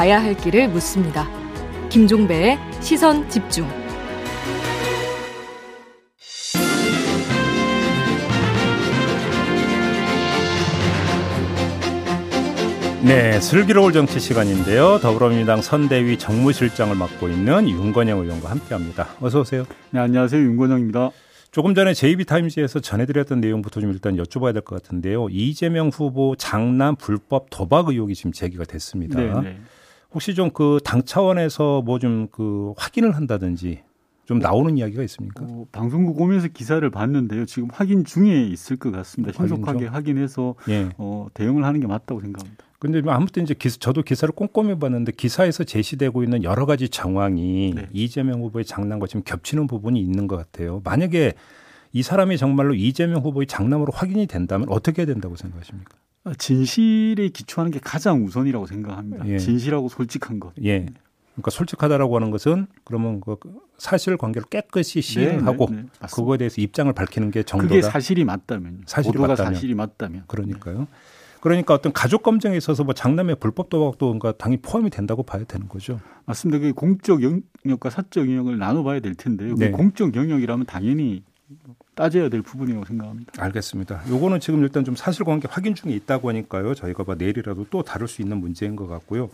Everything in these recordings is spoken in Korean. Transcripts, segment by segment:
가야 할 길을 묻습니다. 김종배의 시선 집중. 네, 슬기로울 정치 시간인데요. 더불어민주당 선대위 정무실장을 맡고 있는 윤건영 의원과 함께합니다. 어서 오세요. 네, 안녕하세요. 윤건영입니다. 조금 전에 JB타임즈에서 전해드렸던 내용부터 좀 일단 여쭤봐야 될 것 같은데요. 이재명 후보 장남 불법 도박 의혹이 지금 제기가 됐습니다. 네, 네. 혹시 좀 그 당 차원에서 뭐 좀 그 확인을 한다든지 좀 나오는 이야기가 있습니까? 어, 방송국 오면서 기사를 봤는데요. 지금 확인 중에 있을 것 같습니다. 신속하게 확인 확인해서 예. 어, 대응을 하는 게 맞다고 생각합니다. 근데 뭐 아무튼 이제 기사, 저도 기사를 꼼꼼히 봤는데 기사에서 제시되고 있는 여러 가지 정황이 네. 이재명 후보의 장난과 지금 겹치는 부분이 있는 것 같아요. 만약에 이 사람이 정말로 이재명 후보의 장남으로 확인이 된다면 어떻게 해야 된다고 생각하십니까? 아, 진실에 기초하는 게 가장 우선이라고 생각합니다. 예. 진실하고 솔직한 것. 예. 그러니까 솔직하다라고 하는 것은 그러면 그 사실 관계를 깨끗이 시인하고 네, 네, 네. 그거에 대해서 입장을 밝히는 게 정도다. 그게 사실이 맞다면. 사실이 맞다면. 사실이 맞다면. 그러니까요. 그러니까 어떤 가족 검증에 있어서 뭐 장남의 불법 도박도 뭔가 당이 포함이 된다고 봐야 되는 거죠. 맞습니다. 그 공적 영역과 사적 영역을 나눠봐야 될 텐데요. 그 네. 공적 영역이라면 당연히 따져야 될 부분이라고 생각합니다. 알겠습니다. 요거는 지금 일단 좀 사실관계 확인 중에 있다고 하니까요. 저희가 뭐 내일이라도 또 다룰 수 있는 문제인 것 같고요.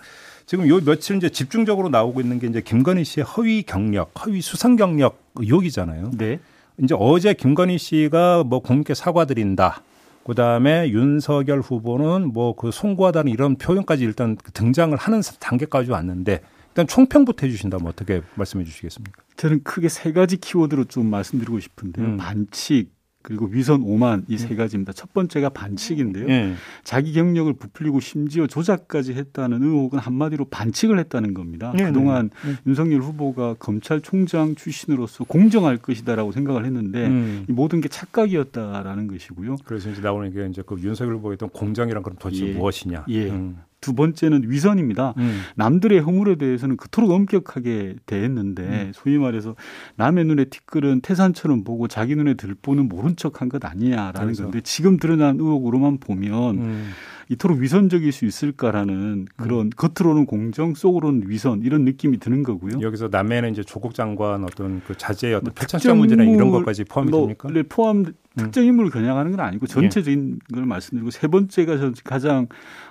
지금 요 며칠 이제 집중적으로 나오고 있는 게 이제 김건희 씨의 허위 경력, 허위 수상 경력 의혹이잖아요. 네. 이제 어제 김건희 씨가 뭐 국민께 사과드린다. 그 다음에 윤석열 후보는 뭐 그 송구하다는 이런 표현까지 일단 등장을 하는 단계까지 왔는데 일단 총평부터 해주신다면 어떻게 말씀해 주시겠습니까? 저는 크게 세 가지 키워드로 좀 말씀드리고 싶은데요. 음. 반칙, 그리고 위선 오만 이세 네. 가지입니다. 첫 번째가 반칙인데요. 네. 자기 경력을 부풀리고 심지어 조작까지 했다는 의혹은 한마디로 반칙을 했다는 겁니다. 네. 그동안 네. 윤석열 후보가 검찰총장 출신으로서 공정할 것이다라고 생각을 했는데 음. 이 모든 게 착각이었다라는 것이고요. 그래서 이제 나오는 게 이제 그 윤석열 후보가 했던 공정이란 건 도대체 예. 무엇이냐. 예. 음. 두 번째는 위선입니다. 음. 남들의 허물에 대해서는 그토록 엄격하게 대했는데 음. 소위 말해서 남의 눈에 티끌은 태산처럼 보고 자기 눈에 들보는 모른 척한 것 아니냐라는 그래서. 건데 지금 드러난 의혹으로만 보면 음. 이토록 위선적일 수 있을까라는 그런 음. 겉으로는 공정, 속으로는 위선 이런 느낌이 드는 거고요. 여기서 남해는 이제 조국 장관 어떤 그 자제의 어떤 뭐 패착 문제나 이런 것까지 포함이 뭐, 됩니까? 네, 포함 음. 특정 인물을 겨냥하는 건 아니고 전체적인 예. 걸 말씀드리고 세 번째가 가장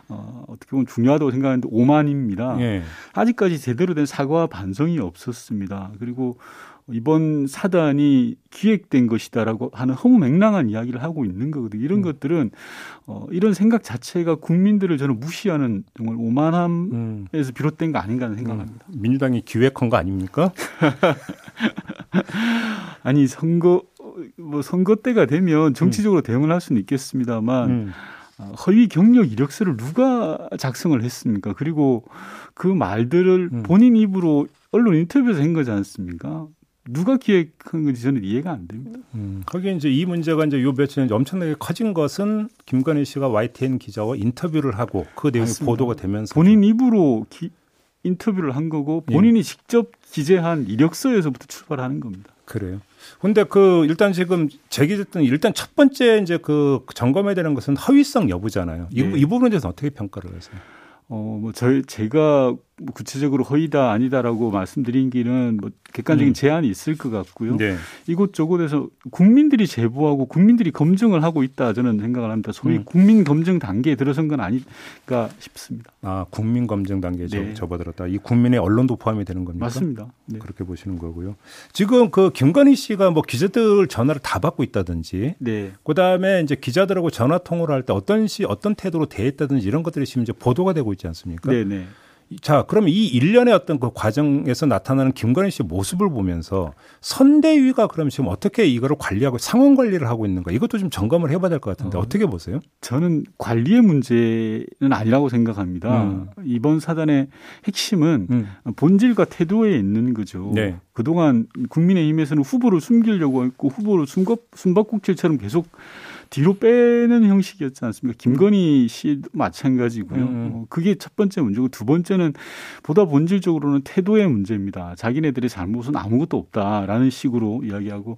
어, 어떻게 보면 중요하다고 생각하는데 오만입니다. 예. 아직까지 제대로 된 사과와 반성이 없었습니다. 그리고 이번 사단이 기획된 것이다라고 하는 허무맹랑한 이야기를 하고 있는 거거든요. 이런 음. 것들은 어, 이런 생각 자체가 국민들을 저는 무시하는 정말 오만함에서 음. 비롯된 거 아닌가 하는 생각합니다. 음. 민주당이 기획한 거 아닙니까? 아니 선거 뭐 선거 때가 되면 정치적으로 음. 대응을 할 수는 있겠습니다만 음. 어, 허위 경력 이력서를 누가 작성을 했습니까? 그리고 그 말들을 음. 본인 입으로 언론 인터뷰에서 한 거지 않습니까? 누가 기획한 건지 저는 이해가 안 됩니다. 음, 거기 이제 이 문제가 이제 요 며칠 엄청나게 커진 것은 김건희 씨가 YTN 기자와 인터뷰를 하고 그 내용이 맞습니다. 보도가 되면서 본인 입으로 기, 인터뷰를 한 거고 본인이 예. 직접 기재한 이력서에서부터 출발하는 겁니다. 그래요. 근데 그 일단 지금 제기됐던 일단 첫 번째 이제 그 점검해야 되는 것은 허위성 여부잖아요. 이, 네. 이 부분에 대해서 어떻게 평가를 하세요? 어, 뭐, 저희, 제가 뭐 구체적으로 허위다 아니다라고 말씀드린 길은 뭐 객관적인 음. 제한이 있을 것 같고요. 네. 이곳저곳에서 국민들이 제보하고 국민들이 검증을 하고 있다 저는 생각을 합니다. 소위 음. 국민 검증 단계에 들어선 건 아닐까 싶습니다. 아 국민 검증 단계에 네. 접어들었다. 이 국민의 언론도 포함이 되는 겁니까? 맞습니다. 네. 그렇게 보시는 거고요. 지금 그 김건희 씨가 뭐 기자들 전화를 다 받고 있다든지, 네. 그 다음에 이제 기자들하고 전화 통화를 할 때 어떤 시 어떤 태도로 대했다든지 이런 것들이 지금 이제 보도가 되고 있지 않습니까? 네, 네. 자, 그럼 이 일련의 어떤 그 과정에서 나타나는 김건희 씨 모습을 보면서 선대위가 그럼 지금 어떻게 이거를 관리하고 상황 관리를 하고 있는가 이것도 좀 점검을 해봐야 될 것 같은데 어, 떻게 보세요? 저는 관리의 문제는 아니라고 생각합니다. 음. 이번 사단의 핵심은 음. 본질과 태도에 있는 거죠. 네. 그동안 국민의힘에서는 후보를 숨기려고 했고 후보를 숨바꼭질처럼 계속 뒤로 빼는 형식이었지 않습니까? 김건희 씨도 마찬가지고요. 음. 어, 그게 첫 번째 문제고 두 번째는 보다 본질적으로는 태도의 문제입니다. 자기네들의 잘못은 아무것도 없다라는 식으로 이야기하고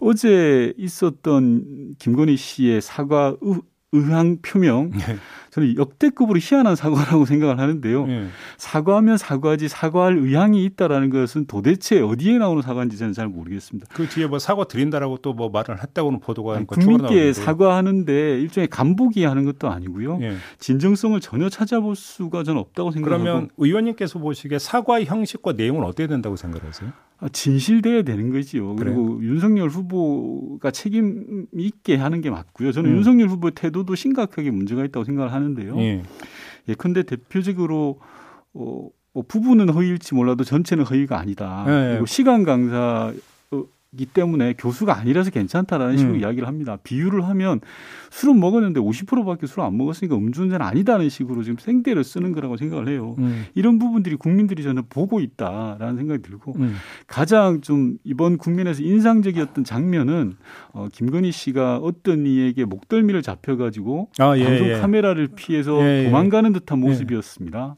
어제 있었던 김건희 씨의 사과 의, 의향 표명 네. 저는 역대급으로 희한한 사과라고 생각을 하는데요. 네. 사과하면 사과하지 사과할 의향이 있다라는 것은 도대체 어디에 나오는 사과인지 저는 잘 모르겠습니다. 그 뒤에 뭐 사과 드린다라고 또 뭐 말을 했다고는 보도가 아니, 국민께 사과하는데 일종의 간보기 하는 것도 아니고요. 네. 진정성을 전혀 찾아볼 수가 저는 없다고 생각하고 그러면 의원님께서 보시기에 사과 형식과 내용은 어떻게 된다고 생각하세요? 아, 진실돼야 되는 거지요. 그리고 윤석열 후보가 책임 있게 하는 게 맞고요. 저는 음. 윤석열 후보의 태도도 심각하게 문제가 있다고 생각을 하는 데요. 예. 예컨대 대표적으로 어, 뭐 부분은 허위일지 몰라도 전체는 허위가 아니다. 예, 예. 그리고 시간 강사 기 때문에 교수가 아니라서 괜찮다라는 식으로 음. 이야기를 합니다. 비유를 하면 술은 먹었는데 50%밖에 술을 안 먹었으니까 음주운전 아니다는 식으로 지금 생대를 쓰는 거라고 생각을 해요. 음. 이런 부분들이 국민들이 저는 보고 있다라는 생각이 들고 음. 가장 좀 이번 국민에서 인상적이었던 장면은 어, 김건희 씨가 어떤 이에게 목덜미를 잡혀가지고 아, 예, 방송 예. 카메라를 피해서 예, 예. 도망가는 듯한 예. 모습이었습니다.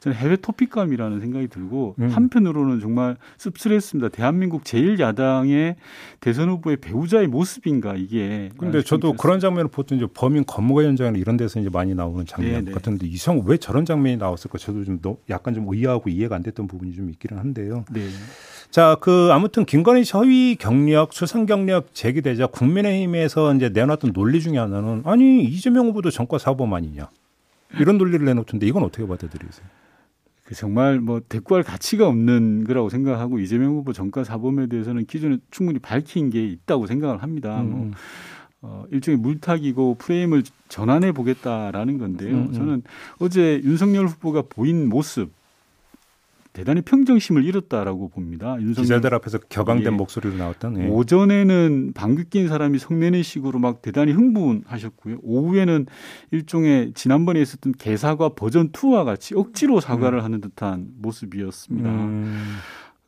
저는 해외 토픽감이라는 생각이 들고 음. 한편으로는 정말 씁쓸했습니다. 대한민국 제1야당의 대선 후보의 배우자의 모습인가 이게. 근데 저도 그런 장면을 보통 이제 범인 검거가 현장이나 이런 데서 이제 많이 나오는 장면 네네. 네. 같은데 이성 왜 저런 장면이 나왔을까 저도 좀 약간 좀 의아하고 이해가 안 됐던 부분이 좀 있기는 한데요. 네. 자, 그 아무튼 김건희 씨 허위 경력, 수상 경력 제기되자 국민의힘에서 이제 내놨던 논리 중에 하나는 아니 이재명 후보도 전과 사범 아니냐 이런 논리를 내놓던데 이건 어떻게 받아들이세요? 그 정말 뭐 대꾸할 가치가 없는 거라고 생각하고 이재명 후보 정가 사범에 대해서는 기존에 충분히 밝힌 게 있다고 생각을 합니다. 음. 뭐 음. 어, 일종의 물타기고 프레임을 전환해 보겠다라는 건데요. 음, 음. 저는 어제 윤석열 후보가 보인 모습 대단히 평정심을 잃었다라고 봅니다. 윤석열 기자들 앞에서 격앙된 예. 목소리로 나왔던. 예. 오전에는 방귀 낀 사람이 성내는 식으로 막 대단히 흥분하셨고요. 오후에는 일종의 지난번에 있었던 개사과 버전 2와 같이 억지로 사과를 음. 하는 듯한 모습이었습니다. 음.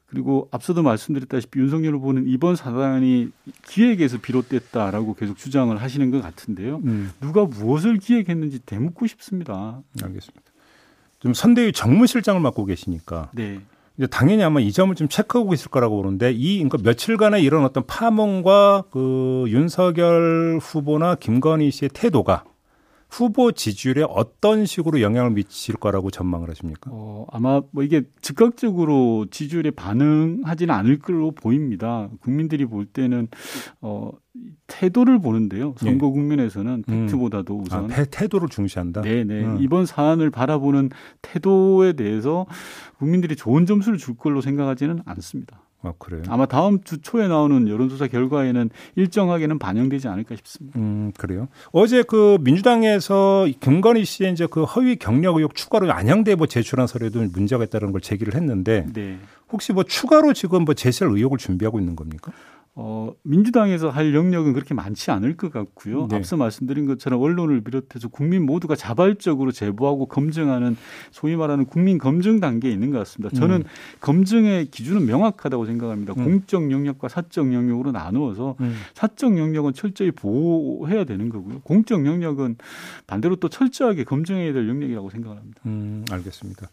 그리고 앞서도 말씀드렸다시피 윤석열 후보는 이번 사단이 기획에서 비롯됐다라고 계속 주장을 하시는 것 같은데요. 음. 누가 무엇을 기획했는지 대묻고 싶습니다. 알겠습니다. 좀 선대위 정무실장을 맡고 계시니까 네. 이제 당연히 아마 이 점을 좀 체크하고 있을 거라고 보는데 이 그러니까 며칠간의 이런 어떤 파문과 그 윤석열 후보나 김건희 씨의 태도가 후보 지지율에 어떤 식으로 영향을 미칠 거라고 전망을 하십니까? 어, 아마 뭐 이게 즉각적으로 지지율에 반응하지는 않을 걸로 보입니다. 국민들이 볼 때는 어, 태도를 보는데요. 선거 예. 국면에서는 음. 팩트보다도 우선 아, 태도를 중시한다. 네네 음. 이번 사안을 바라보는 태도에 대해서 국민들이 좋은 점수를 줄 걸로 생각하지는 않습니다. 아, 그래요? 아마 다음 주 초에 나오는 여론조사 결과에는 일정하게는 반영되지 않을까 싶습니다. 음, 그래요. 어제 그 민주당에서 김건희 씨의 이제 그 허위 경력 의혹 추가로 안양대법 제출한 서류도 문제가 있다는 걸 제기를 했는데 네. 혹시 뭐 추가로 지금 뭐 제시할 의혹을 준비하고 있는 겁니까? 어, 민주당에서 할 영역은 그렇게 많지 않을 것 같고요. 네. 앞서 말씀드린 것처럼 언론을 비롯해서 국민 모두가 자발적으로 제보하고 검증하는 소위 말하는 국민 검증 단계에 있는 것 같습니다. 저는 음. 검증의 기준은 명확하다고 생각합니다. 음. 공적 영역과 사적 영역으로 나누어서 음. 사적 영역은 철저히 보호해야 되는 거고요. 공적 영역은 반대로 또 철저하게 검증해야 될 영역이라고 생각을 합니다. 음, 알겠습니다.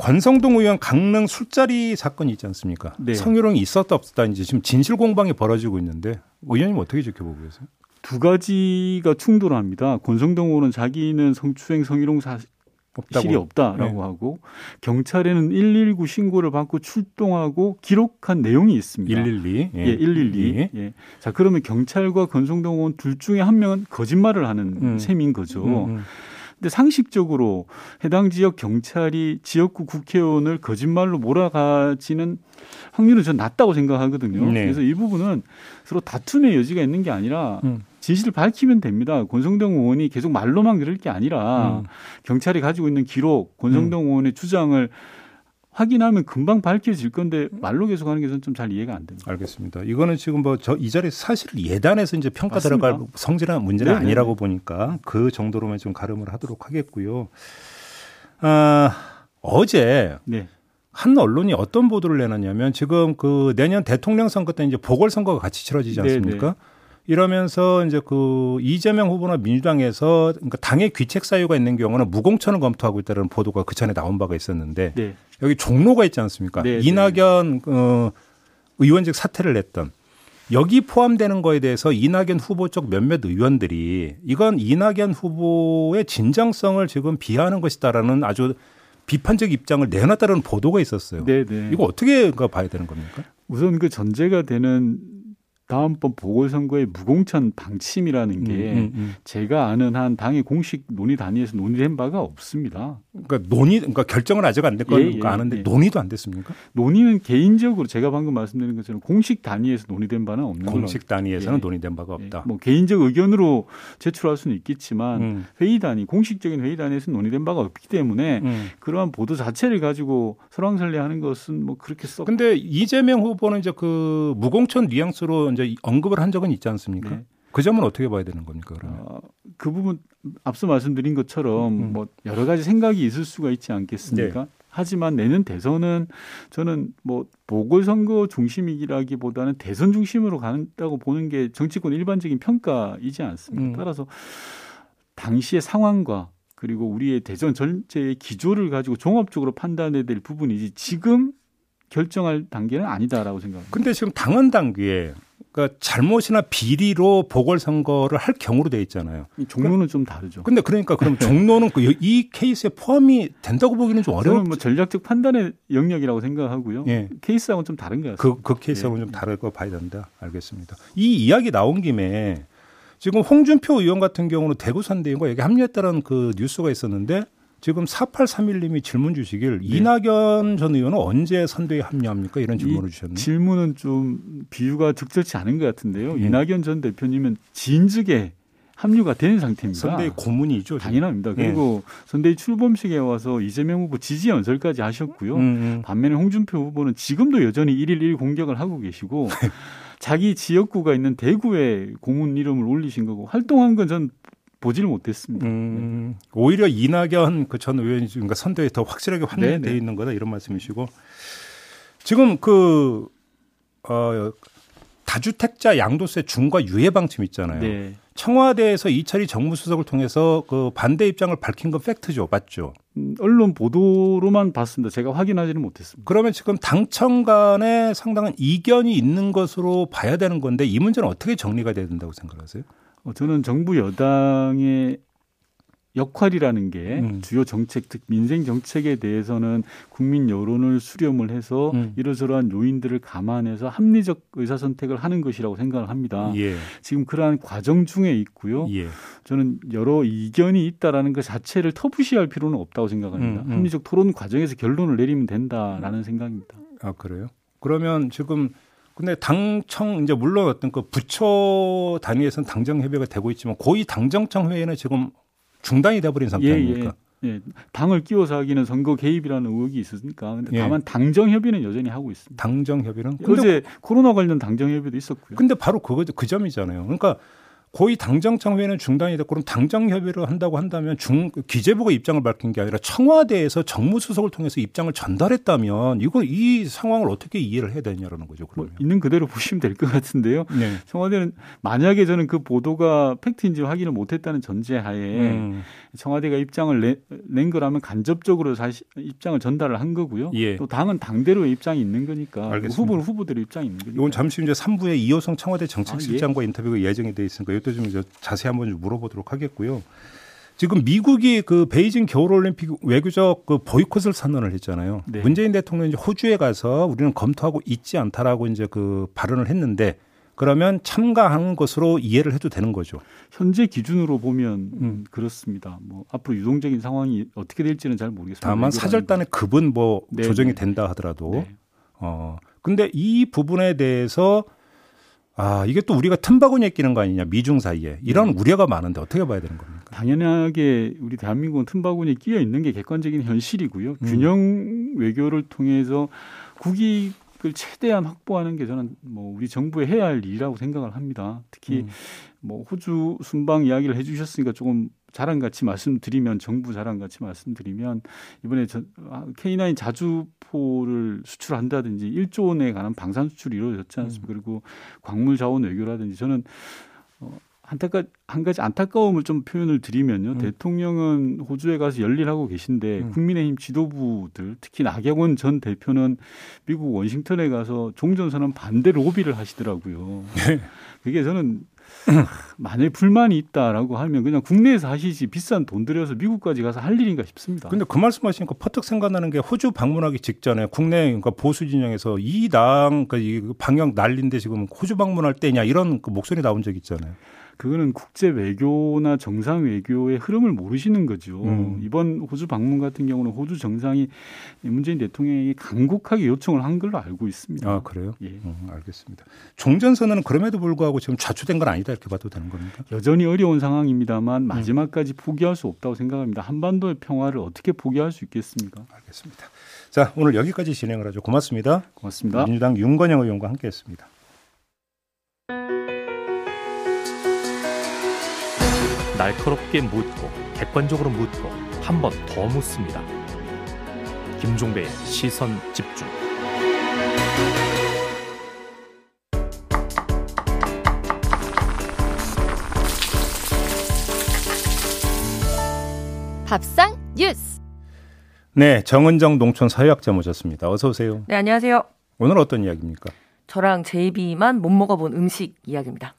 관성동 의원 강릉 술자리 사건이 있지 않습니까? 네. 성희롱이 있었다 없었다 이제 지금 진실 공방이 벌어지고 있는데 의원님 어떻게 지켜보고 계세요? 두 가지가 충돌합니다. 권성동 의원은 자기는 성추행 성희롱 사실이 없다라고 네. 하고 경찰에는 119 신고를 받고 출동하고 기록한 내용이 있습니다. 112. 예, 예 112. 예. 예. 자, 그러면 경찰과 권성동 의원 둘 중에 한 명은 거짓말을 하는 음. 셈인 거죠. 음, 음. 근데 상식적으로 해당 지역 경찰이 지역구 국회의원을 거짓말로 몰아가지는 확률은 전 낮다고 생각하거든요. 네. 그래서 이 부분은 서로 다툼의 여지가 있는 게 아니라 음. 진실을 밝히면 됩니다. 권성동 의원이 계속 말로만 그럴 게 아니라 음. 경찰이 가지고 있는 기록, 권성동 음. 의원의 주장을 확인하면 금방 밝혀질 건데 말로 계속하는 게 저는 좀 잘 이해가 안 됩니다. 알겠습니다. 이거는 지금 뭐 저 이 자리 사실 예단에서 이제 평가 맞습니다. 들어갈 성질한 문제는 네네. 아니라고 보니까 그 정도로만 좀 가름을 하도록 하겠고요. 아, 어제 네. 한 언론이 어떤 보도를 내놨냐면 지금 그 내년 대통령 선거 때 이제 보궐 선거가 같이 치러지지 않습니까? 네네. 이러면서 이제 그 이재명 후보나 민주당에서 그러니까 당의 귀책 사유가 있는 경우는 무공천을 검토하고 있다는 보도가 그 전에 나온 바가 있었는데 네. 여기 종로가 있지 않습니까? 네, 네. 이낙연 어, 의원직 사퇴를 냈던 여기 포함되는 거에 대해서 이낙연 후보 쪽 몇몇 의원들이 이건 이낙연 후보의 진정성을 지금 비하하는 것이다라는 아주 비판적 입장을 내놨다는 보도가 있었어요. 네네. 네. 이거 어떻게 봐야 되는 겁니까? 우선 그 전제가 되는 다음번 보궐선거의 무공천 방침이라는 게 음, 음, 음. 제가 아는 한 당의 공식 논의 단위에서 논의된 바가 없습니다. 그러니까 논의, 그러니까 결정은 아직 안 됐건 예, 예, 아는데 예. 논의도 안 됐습니까? 논의는 개인적으로 제가 방금 말씀드린 것처럼 공식 단위에서 논의된 바는 없는 거죠. 공식 단위에서는 예. 논의된 바가 예. 없다. 뭐 개인적 의견으로 제출할 수는 있겠지만 음. 회의 단위, 공식적인 회의 단위에서 논의된 바가 없기 때문에 음. 그러한 보도 자체를 가지고 설왕설래하는 것은 뭐 그렇게 썩. 근데 이재명 후보는 이제 그 무공천 뉘앙스로 이제 언급을 한 적은 있지 않습니까? 네. 그 점은 어떻게 봐야 되는 겁니까? 그러면 어, 그 부분 앞서 말씀드린 것처럼 음. 뭐 여러 가지 생각이 있을 수가 있지 않겠습니까? 네. 하지만 내년 대선은 저는 뭐 보궐선거 중심이라기보다는 대선 중심으로 간다고 보는 게 정치권 일반적인 평가이지 않습니까? 음. 따라서 당시의 상황과 그리고 우리의 대선 전체의 기조를 가지고 종합적으로 판단해야 될 부분이지 지금 결정할 단계는 아니다라고 생각합니다. 근데 지금 당헌 단계에 그러니까 잘못이나 비리로 보궐선거를 할 경우로 돼 있잖아요. 종로는 좀 다르죠. 근데 그러니까 그럼 종로는 그이 케이스에 포함이 된다고 보기는 좀 어려운. 뭐 전략적 판단의 영역이라고 생각하고요. 예. 케이스하고는 좀 다른 것 같습니다. 그, 그 케이스하고는 예. 좀 다를 거 봐야 된다. 알겠습니다. 이 이야기 나온 김에 지금 홍준표 의원 같은 경우는 대구 선대위가 여기 합류했다는 그 뉴스가 있었는데 지금 4831님이 질문 주시길 네. 이낙연 전 의원은 언제 선대에 합류합니까? 이런 질문을 주셨네요. 질문은 좀 비유가 적절치 않은 것 같은데요. 네. 이낙연 전 대표님은 진즉에 합류가 된 상태입니다. 선대위 고문이죠. 당연합니다. 그리고 네. 선대위 출범식에 와서 이재명 후보 지지 연설까지 하셨고요. 음, 음. 반면에 홍준표 후보는 지금도 여전히 1일 1 공격을 하고 계시고 자기 지역구가 있는 대구에 고문 이름을 올리신 거고 활동한 건 전 보지를 못했습니다. 음, 네. 오히려 이낙연 그 전 의원이 그러니까 선대에 더 확실하게 환대돼 있는 거다 이런 말씀이시고 지금 그 어, 다주택자 양도세 중과 유예 방침 있잖아요. 네. 청와대에서 이철희 정무수석을 통해서 그 반대 입장을 밝힌 건 팩트죠, 맞죠? 음, 언론 보도로만 봤습니다. 제가 확인하지는 못했습니다. 그러면 지금 당청 간에 상당한 이견이 있는 것으로 봐야 되는 건데 이 문제는 어떻게 정리가 돼야 된다고 생각하세요? 어, 저는 정부 여당의 역할이라는 게 음. 주요 정책, 즉 민생 정책에 대해서는 국민 여론을 수렴을 해서 음. 이러저러한 요인들을 감안해서 합리적 의사 선택을 하는 것이라고 생각을 합니다. 예. 지금 그러한 과정 중에 있고요. 예. 저는 여러 이견이 있다라는 것 자체를 터부시할 필요는 없다고 생각합니다. 음, 음. 합리적 토론 과정에서 결론을 내리면 된다라는 생각입니다. 아 그래요? 그러면 지금 근데 당청 이제 물론 어떤 그 부처 단위에서는 당정 협의가 되고 있지만 고위 당정청 회의는 지금 중단이 돼버린 상태 아닙니까? 예, 예. 당을 끼워서 하기는 선거 개입이라는 의혹이 있으니까. 근데 예. 다만 당정 협의는 여전히 하고 있습니다. 당정 협의는 어제 코로나 관련 당정 협의도 있었고요. 근데 바로 그거 그 점이잖아요. 그러니까 고위 당정청 회의는 중단이 됐고 그럼 당정 협의를 한다고 한다면 중 기재부가 입장을 밝힌 게 아니라 청와대에서 정무수석을 통해서 입장을 전달했다면 이거 이 상황을 어떻게 이해를 해야 되냐라는 거죠. 뭐 그러면 뭐 있는 그대로 보시면 될 것 같은데요. 네. 청와대는 만약에 저는 그 보도가 팩트인지 확인을 못했다는 전제하에 음. 청와대가 입장을 내, 낸 거라면 간접적으로 사실 입장을 전달을 한 거고요. 예. 또 당은 당대로의 입장이 있는 거니까 후보는 후보대로 입장이 있는 거니까. 이건 잠시 이제 3부에 이호성 청와대 정책실장과 아, 예. 인터뷰가 예정이 돼 있으니까 이것도 좀 자세히 한번 물어보도록 하겠고요. 지금 미국이 그 베이징 겨울올림픽 외교적 그 보이콧을 선언을 했잖아요. 네. 문재인 대통령이 호주에 가서 우리는 검토하고 있지 않다라고 이제 그 발언을 했는데 그러면 참가하는 것으로 이해를 해도 되는 거죠. 현재 기준으로 보면 음. 그렇습니다. 뭐 앞으로 유동적인 상황이 어떻게 될지는 잘 모르겠습니다. 다만 사절단의 급은 뭐 네. 조정이 네. 된다 하더라도 네. 어 근데 이 부분에 대해서 아, 이게 또 우리가 틈바구니에 끼는 거 아니냐, 미중 사이에. 이런 음. 우려가 많은데 어떻게 봐야 되는 겁니까? 당연하게 우리 대한민국은 틈바구니에 끼어 있는 게 객관적인 현실이고요. 음. 균형 외교를 통해서 국익 을 최대한 확보하는 게 저는 뭐 우리 정부에 해야 할 일이라고 생각을 합니다. 특히 음. 뭐 호주 순방 이야기를 해 주셨으니까 조금 자랑같이 말씀드리면 정부 자랑같이 말씀드리면 이번에 저, K9 자주포를 수출한다든지 1조 원에 관한 방산 수출이 이루어졌지 않습니까? 음. 그리고 광물 자원 외교라든지 저는 어, 안타까 한 가지 안타까움을 좀 표현을 드리면요. 음. 대통령은 호주에 가서 열일하고 계신데 음. 국민의힘 지도부들 특히 나경원 전 대표는 미국 워싱턴에 가서 종전선언 반대 로비를 하시더라고요. 네. 그게 저는 만약에 불만이 있다라고 하면 그냥 국내에서 하시지 비싼 돈 들여서 미국까지 가서 할 일인가 싶습니다. 근데 그 말씀하시니까 퍼뜩 생각나는 게 호주 방문하기 직전에 국내 그러니까 보수 진영에서 이당 그러니까 이 방역 난리인데 지금 호주 방문할 때냐 이런 그 목소리 나온 적 있잖아요. 그거는 국제 외교나 정상 외교의 흐름을 모르시는 거죠. 음. 이번 호주 방문 같은 경우는 호주 정상이 문재인 대통령이 강국하게 요청을 한 걸로 알고 있습니다. 아 그래요? 예, 음, 알겠습니다. 종전 선언은 그럼에도 불구하고 지금 좌초된 건 아니다 이렇게 봐도 되는 겁니까? 여전히 어려운 상황입니다만 음. 마지막까지 포기할 수 없다고 생각합니다. 한반도의 평화를 어떻게 포기할 수 있겠습니까? 알겠습니다. 자 오늘 여기까지 진행을 하죠. 고맙습니다. 고맙습니다. 민주당 윤건영 의원과 함께했습니다. 날카롭게 묻고 객관적으로 묻고 한 번 더 묻습니다. 김종배의 시선 집중. 밥상 뉴스. 네, 정은정 농촌 사회학자 모셨습니다. 어서 오세요. 네, 안녕하세요. 오늘 어떤 이야기입니까? 저랑 제이비만 못 먹어본 음식 이야기입니다.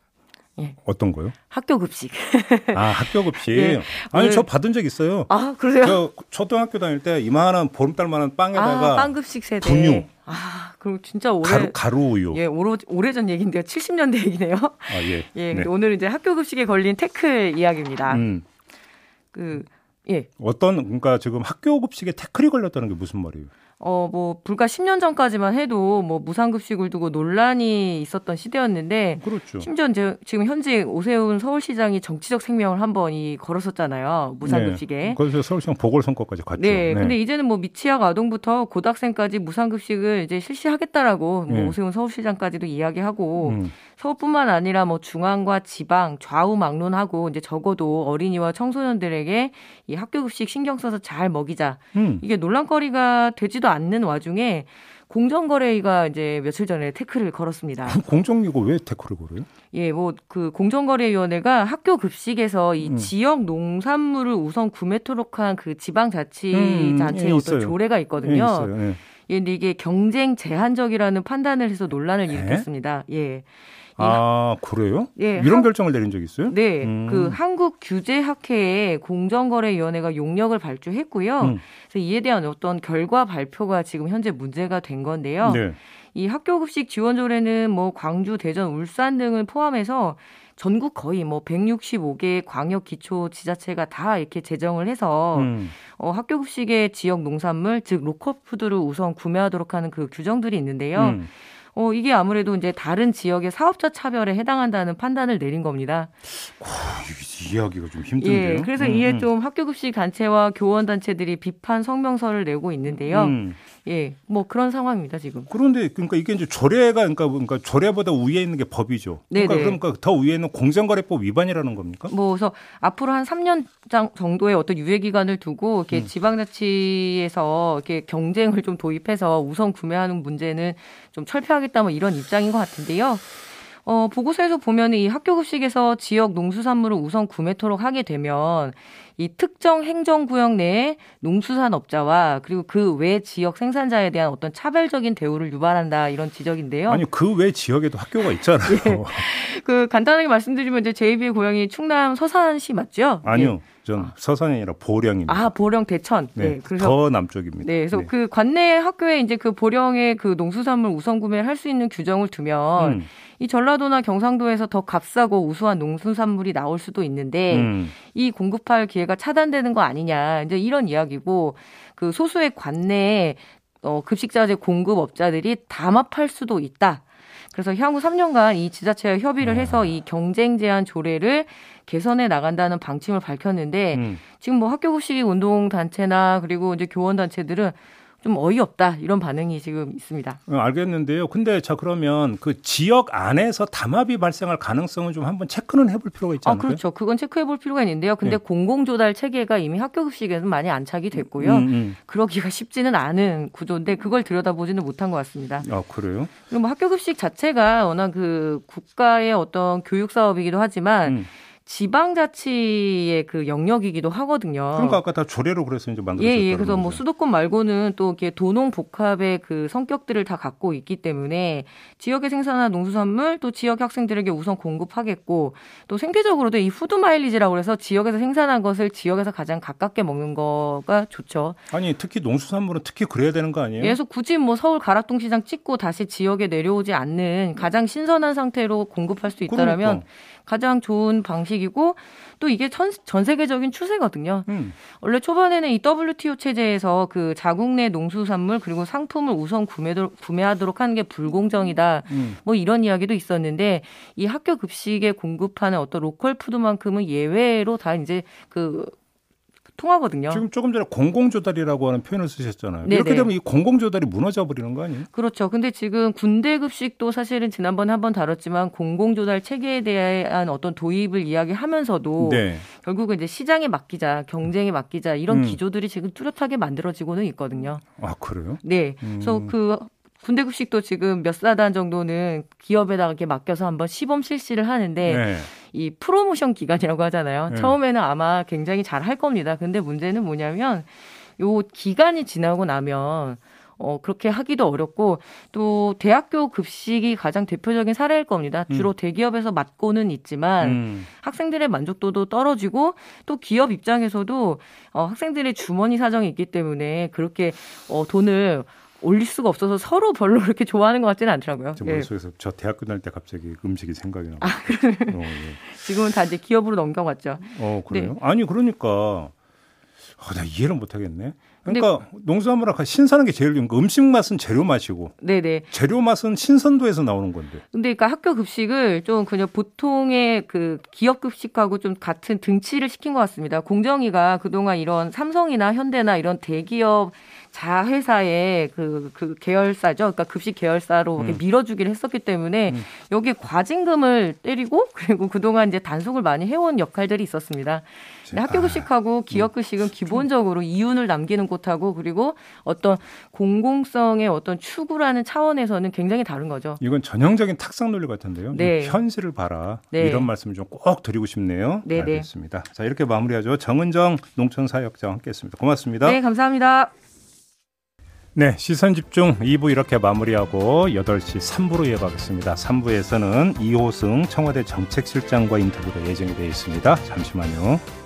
예. 어떤 거요? 학교 급식. 아, 학교 급식. 예. 아니, 네. 저 받은 적 있어요. 아, 그러세요? 저 초등학교 다닐 때 이만한 보름달만한 빵에다가 아, 빵 급식 세대. 분유. 아, 그럼 진짜 오래 가루, 가루 우유. 예, 오래, 오래전 얘기인데요. 70년대 얘기네요. 아, 예. 예, 네. 오늘 이제 학교 급식에 걸린 태클 이야기입니다. 음. 그 예. 어떤 그러니까 지금 학교 급식에 태클이 걸렸다는 게 무슨 말이에요? 어, 뭐, 불과 10년 전까지만 해도 뭐 무상급식을 두고 논란이 있었던 시대였는데. 그렇죠. 심지어 이제 지금 현재 오세훈 서울시장이 정치적 생명을 한 번 이 걸었었잖아요. 무상급식에. 네. 그래서 서울시장 보궐선거까지 갔죠. 네. 네. 근데 이제는 뭐 미취학 아동부터 고등학생까지 무상급식을 이제 실시하겠다라고 뭐 네. 뭐 오세훈 서울시장까지도 이야기하고 음. 서울뿐만 아니라 뭐 중앙과 지방 좌우 막론하고 이제 적어도 어린이와 청소년들에게 이 학교 급식 신경 써서 잘 먹이자. 음. 이게 논란거리가 되지도 않는 와중에 공정거래위가 이제 며칠 전에 태클을 걸었습니다. 공정위가 왜 태클을 걸어요? 예, 뭐 그 공정거래위원회가 학교 급식에서 이 음. 지역 농산물을 우선 구매토록 한 그 지방자치단체의 음, 예, 어떤 조례가 있거든요. 예, 있어요. 예. 예, 근데 이게 경쟁 제한적이라는 판단을 해서 논란을 예? 일으켰습니다. 예. 아 그래요? 예, 이런 한, 결정을 내린 적 있어요? 네, 음. 그 한국 규제학회에 공정거래위원회가 용역을 발주했고요. 음. 그래서 이에 대한 어떤 결과 발표가 지금 현재 문제가 된 건데요. 네. 이 학교급식 지원 조례는 뭐 광주, 대전, 울산 등을 포함해서 전국 거의 뭐 165개 광역 기초 지자체가 다 이렇게 제정을 해서 음. 어, 학교 급식의 지역 농산물 즉 로컬 푸드를 우선 구매하도록 하는 그 규정들이 있는데요. 음. 어, 이게 아무래도 이제 다른 지역의 사업자 차별에 해당한다는 판단을 내린 겁니다. 오, 이해하기가 좀 힘든데요. 예, 그래서 음, 이에 음. 좀 학교급식 단체와 교원 단체들이 비판 성명서를 내고 있는데요. 음. 예, 뭐 그런 상황입니다 지금. 그런데 그러니까 이게 이제 조례가 그러니까 그러니까 조례보다 위에 있는 게 법이죠. 그러니까 네네. 그러니까 더 위에 있는 공정거래법 위반이라는 겁니까? 뭐 그래서 앞으로 한 3년 정도의 어떤 유예 기간을 두고 이렇게 음. 지방자치에서 이렇게 경쟁을 좀 도입해서 우선 구매하는 문제는 좀 철폐하겠다 뭐 이런 입장인 것 같은데요. 어, 보고서에서 보면 이 학교 급식에서 지역 농수산물을 우선 구매토록 하게 되면 이 특정 행정구역 내에 농수산업자와 그리고 그 외 지역 생산자에 대한 어떤 차별적인 대우를 유발한다 이런 지적인데요. 아니 그 외 지역에도 학교가 있잖아요. 예. 그 간단하게 말씀드리면 이제 제이비의 고향이 충남 서산시 맞죠? 아니요. 예. 전 아. 서산이 아니라 보령입니다. 아, 보령 대천. 네. 네. 그래서 더 남쪽입니다. 네. 그래서 네. 그 관내 학교에 이제 그 보령의 그 농수산물 우선 구매를 할 수 있는 규정을 두면 음. 이 전라도나 경상도에서 더 값싸고 우수한 농수산물이 나올 수도 있는데 음. 이 공급할 기회가 차단되는 거 아니냐 이제 이런 이야기고 그 소수의 관내에 어, 급식자재 공급업자들이 담합할 수도 있다. 그래서 향후 3년간 이 지자체와 협의를 해서 아. 이 경쟁 제한 조례를 개선해 나간다는 방침을 밝혔는데 음. 지금 뭐 학교 급식 운동 단체나 그리고 이제 교원 단체들은 좀 어이없다 이런 반응이 지금 있습니다. 어, 알겠는데요. 근데 자 그러면 그 지역 안에서 담합이 발생할 가능성은 좀 한번 체크는 해볼 필요가 있지 않을까요? 아, 그렇죠. 그건 체크해볼 필요가 있는데요. 근데 네. 공공조달 체계가 이미 학교급식에는 많이 안착이 됐고요. 음, 음. 그러기가 쉽지는 않은 구조인데 그걸 들여다보지는 못한 것 같습니다. 아 그래요? 그리고 뭐 학교급식 자체가 워낙 그 국가의 어떤 교육 사업이기도 하지만 음. 지방자치의 그 영역이기도 하거든요. 그러니까 아까 다 조례로 그래서 이제 만들어졌다. 예, 예. 그래서 뭐 수도권 말고는 또 이렇게 도농 복합의 그 성격들을 다 갖고 있기 때문에 지역에 생산한 농수산물 또 지역 학생들에게 우선 공급하겠고 또 생태적으로도 이 푸드 마일리지라고 해서 지역에서 생산한 것을 지역에서 가장 가깝게 먹는 거가 좋죠. 아니 특히 농수산물은 특히 그래야 되는 거 아니에요? 예, 그래서 굳이 뭐 서울 가락동 시장 찍고 다시 지역에 내려오지 않는 가장 신선한 상태로 공급할 수 있다라면 그러니까. 가장 좋은 방식 이고 또 이게 전, 전 세계적인 추세거든요. 음. 원래 초반에는 이 WTO 체제에서 그 자국 내 농수산물 그리고 상품을 우선 구매, 구매하도록 하는 게 불공정이다. 음. 뭐 이런 이야기도 있었는데 이 학교 급식에 공급하는 어떤 로컬 푸드만큼은 예외로 다 이제 그 통하거든요. 지금 조금 전에 공공조달이라고 하는 표현을 쓰셨잖아요. 네네. 이렇게 되면 이 공공조달이 무너져 버리는 거 아니에요? 그렇죠. 근데 지금 군대 급식도 사실은 지난번에 한번 다뤘지만 공공조달 체계에 대한 어떤 도입을 이야기하면서도 네. 결국은 이제 시장에 맡기자, 경쟁에 맡기자 이런 음. 기조들이 지금 뚜렷하게 만들어지고는 있거든요. 아 그래요? 네. 음. 그래서 그 군대 급식도 지금 몇 사단 정도는 기업에다가 이렇게 맡겨서 한번 시범 실시를 하는데 네. 이 프로모션 기간이라고 하잖아요. 네. 처음에는 아마 굉장히 잘 할 겁니다. 근데 문제는 뭐냐면 요 기간이 지나고 나면 어, 그렇게 하기도 어렵고 또 대학교 급식이 가장 대표적인 사례일 겁니다. 음. 주로 음. 대기업에서 맡고는 있지만 음. 학생들의 만족도도 떨어지고 또 기업 입장에서도 어, 학생들의 주머니 사정이 있기 때문에 그렇게 어, 돈을 올릴 수가 없어서 서로 별로 그렇게 좋아하는 것 같지는 않더라고요. 저 머릿속에서 예. 저 대학교 다닐 때 갑자기 음식이 생각이 나요. 아, 어, 예. 지금은 다 이제 기업으로 넘겨갔죠. 어, 그래요? 네. 아니, 그러니까. 어, 나 이해를 못 하겠네. 그러니까 농수산물하고 신선한 게 제일 좋은 거. 음식 맛은 재료 맛이고. 네네. 재료 맛은 신선도에서 나오는 건데. 근데 그러니까 학교 급식을 좀 그냥 보통의 그 기업 급식하고 좀 같은 등치를 시킨 것 같습니다. 공정위가 그동안 이런 삼성이나 현대나 이런 대기업 자회사의 그, 그 계열사죠. 그러니까 급식 계열사로 음. 밀어주기를 했었기 때문에 음. 여기 과징금을 때리고 그리고 그동안 이제 단속을 많이 해온 역할들이 있었습니다. 학교 급식하고 아, 기업 급식은 기본적으로 이윤을 남기는 곳하고 그리고 어떤 공공성의 어떤 추구라는 차원에서는 굉장히 다른 거죠. 이건 전형적인 탁상 논리 같은데요. 네. 현실을 봐라. 네. 이런 말씀 좀꼭 드리고 싶네요. 네, 네, 알겠습니다. 자, 이렇게 마무리하죠. 정은정 농촌사역자와 함께했습니다. 고맙습니다. 네, 감사합니다. 네, 시선 집중 2부 이렇게 마무리하고 8시 3부로 이어가겠습니다. 3부에서는 이호승 청와대 정책실장과 인터뷰가 예정이 되어 있습니다. 잠시만요.